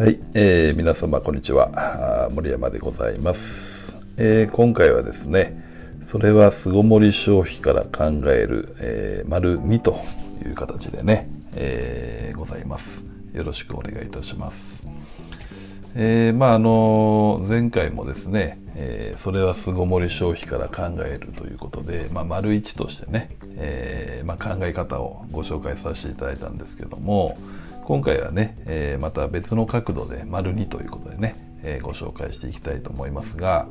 はい、えー、皆様こんにちは。森山でございます、えー今回はですねそれは巣ごもり消費から考える、えー丸2という形でね、えーございます。よろしくお願いいたします。えーまああの前回もですね、えーそれは巣ごもり消費から考えるということで、まあ、丸1としてね、えーまあ、考え方をご紹介させていただいたんですけども今回はね、えーまた別の角度で丸2ということでね、えーご紹介していきたいと思いますが、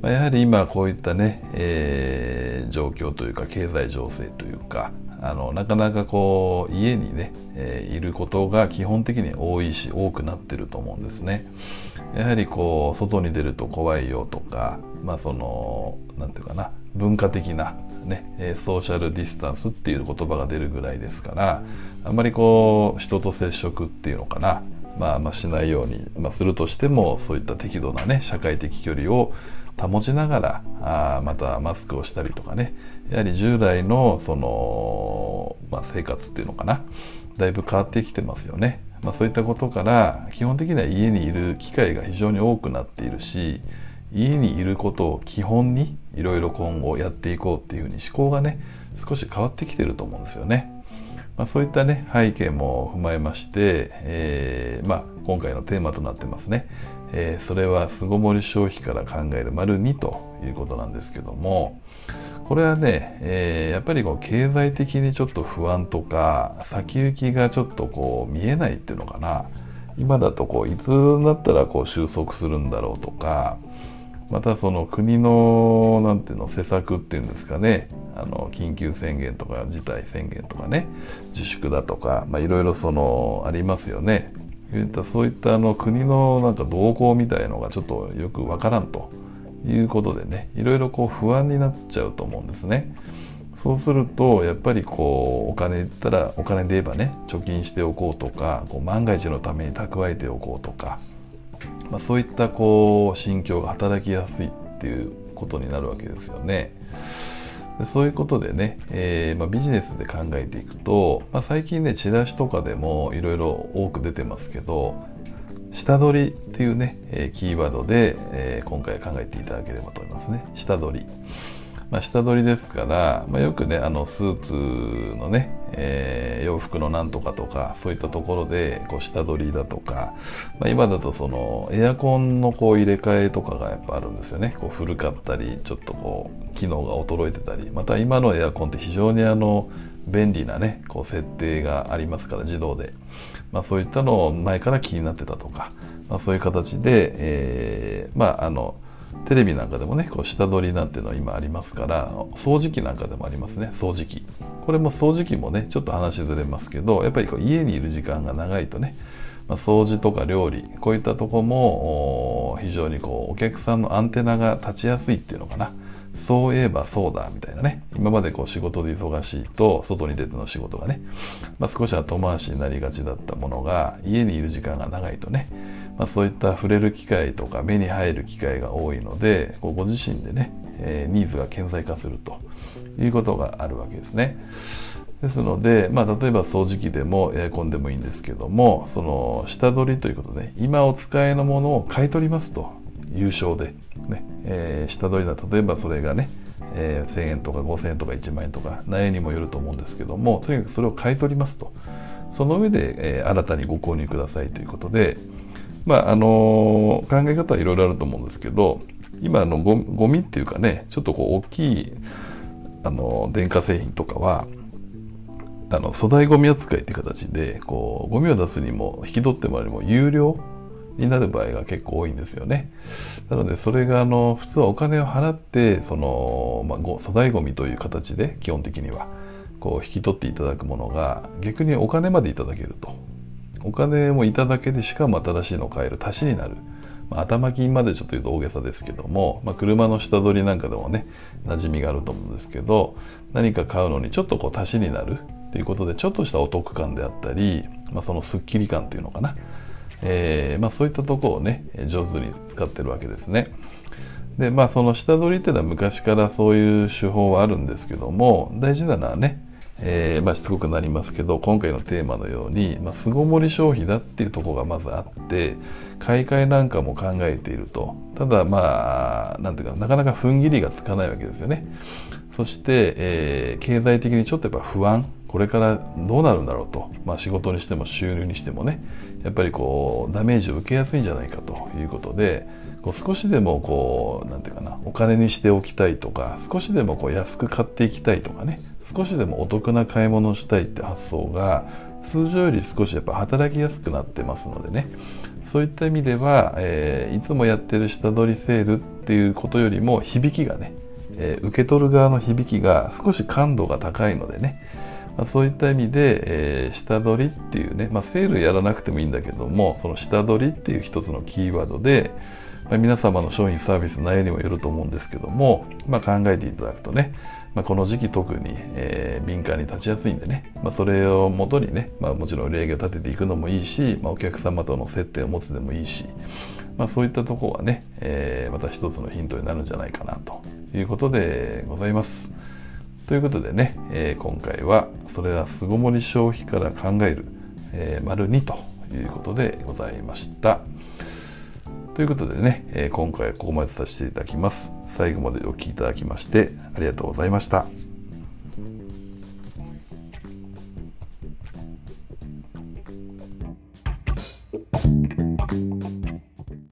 まあやはり今こういったね、えー状況というか経済情勢というかあのなかなかこう家にね、えーいることが基本的に多いし多くなってると思うんですね。やはりこう外に出ると怖いよとか、まあそのなんていうかな文化的なね、えソーシャルディスタンスっていう言葉が出るぐらいですから、あんまりこう人と接触っていうのかな、まあ、まあしないように、まあ、するとしてもそういった適度なね社会的距離を保ちながらあまたマスクをしたりとかねやはり従来のその、まあ、生活っていうのかなだいぶ変わってきてますよね、まあ、そういったことから基本的には家にいる機会が非常に多くなっているし家にいることを基本にいろいろ今後やっていこうっていうふうに思考がね少し変わってきてると思うんですよね。まあ、そういったね背景も踏まえまして、えーまあ、今回のテーマとなってますね、えーそれは巣ごもり消費から考える丸2ということなんですけどもこれはね、えーやっぱりこう経済的にちょっと不安とか先行きがちょっとこう見えないっていうのかな今だとこういつになったらこう収束するんだろうとかまたその国のなんていうの施策っていうんですかね。あの緊急宣言とか事態宣言とかね。自粛だとか、まあ、いろいろそのありますよね。そういったあの国のなんか動向みたいのがちょっとよくわからんということでね。いろいろこう不安になっちゃうと思うんですね。そうするとやっぱりこうお金言ったらお金で言えばね貯金しておこうとかこう万が一のために蓄えておこうとか。まあ、そういったこう心境が働きやすいっていうことになるわけですよね。でそういうことでね、えーまあ、ビジネスで考えていくと、まあ、最近ねチラシとかでもいろいろ多く出てますけど下取りっていうね、えキーワードで、え今回考えていただければと思いますね下取り。まあ、下取りですから、まあ、よくねあのスーツのね、えー洋服のなんとかとかそういったところでこう下取りだとか、まあ、今だとそのエアコンのこう入れ替えとかがやっぱあるんですよね。こう古かったりちょっとこう機能が衰えてたり。また今のエアコンって非常にあの便利なねこう設定がありますから自動で、まあ、そういったのを前から気になってたとか、まあ、そういう形で、えーまああのテレビなんかでもねこう下取りなんていうのは今ありますから掃除機なんかでもありますね掃除機。これも掃除機もねちょっと話ずれますけどやっぱりこう家にいる時間が長いとね、まあ、掃除とか料理こういったとこも非常にこうお客さんのアンテナが立ちやすいっていうのかな。そういえばそうだみたいなね。今までこう仕事で忙しいと外に出ての仕事がね、まあ、少し後回しになりがちだったものが家にいる時間が長いとね、まあ、そういった触れる機会とか目に入る機会が多いのでこうご自身でね、えーニーズが顕在化するということがあるわけですね。ですので、まあ、例えば掃除機でもエアコンでもいいんですけどもその下取りということで今お使いのものを買い取りますと有償で、ね。えー下取りだ例えばそれがね、えー1000円とか5000円とか1万円とか内容にもよると思うんですけどもとにかくそれを買い取りますと。その上で、えー新たにご購入くださいということで、まああのー考え方はいろいろあると思うんですけど今あのゴミっていうかねちょっとこう大きいあの電化製品とかはあの粗大ゴミ扱いっていう形でこうゴミを出すにも引き取ってもらうにも有料になる場合が結構多いんですよね。なのでそれがあの普通はお金を払ってその、まあ、ご粗大ゴミという形で基本的にはこう引き取っていただくものが逆にお金までいただけると。お金もいただけでしかも新しいのを買える足しになる。まあ、頭金までちょっと言うと大げさですけども、まあ、車の下取りなんかでもね馴染みがあると思うんですけど何か買うのにちょっとこう足しになるということでちょっとしたお得感であったり、まあ、そのスッキリ感というのかな、えーまあ、そういったとこをね上手に使ってるわけですね。でまあその下取りっていうのは昔からそういう手法はあるんですけども大事なのはねえー、まあ、しつこくなりますけど今回のテーマのように、まあ、巣ごもり消費だっていうとこがまずあって買い替えなんかも考えていると。ただまあなんていうかなかなか踏ん切りがつかないわけですよね。そして、えー、経済的にちょっとやっぱ不安。これからどうなるんだろうと、まあ、仕事にしても収入にしてもね。やっぱりこうダメージを受けやすいんじゃないかと。いうことでこう少しでもこうなんていうかな。お金にしておきたいとか少しでもこう安く買っていきたいとかね。少しでもお得な買い物をしたいって発想が通常より少しやっぱ働きやすくなってますのでね。そういった意味では、えー、いつもやってる下取りセールっていうことよりも響きがね、えー、受け取る側の響きが少し感度が高いのでね。まあ、そういった意味で、えー、下取りっていうね、まあ、セールやらなくてもいいんだけどもその下取りっていう一つのキーワードで、まあ、皆様の商品サービス内容にもよると思うんですけども、まあ、考えていただくとね、まあ、この時期特に、えー、敏感に立ちやすいんでね、まあ、それをもとにね、まあ、もちろん売り上げを立てていくのもいいし、まあ、お客様との接点を持つでもいいし、まあ、そういったとこはね、えー、また一つのヒントになるんじゃないかなということでございます。ということでね、えー、今回はそれは巣ごもり消費から考える、えー、丸2ということでございました。ということでね、えー、今回はここまでさせていただきます。最後までお聴きいただきましてありがとうございました。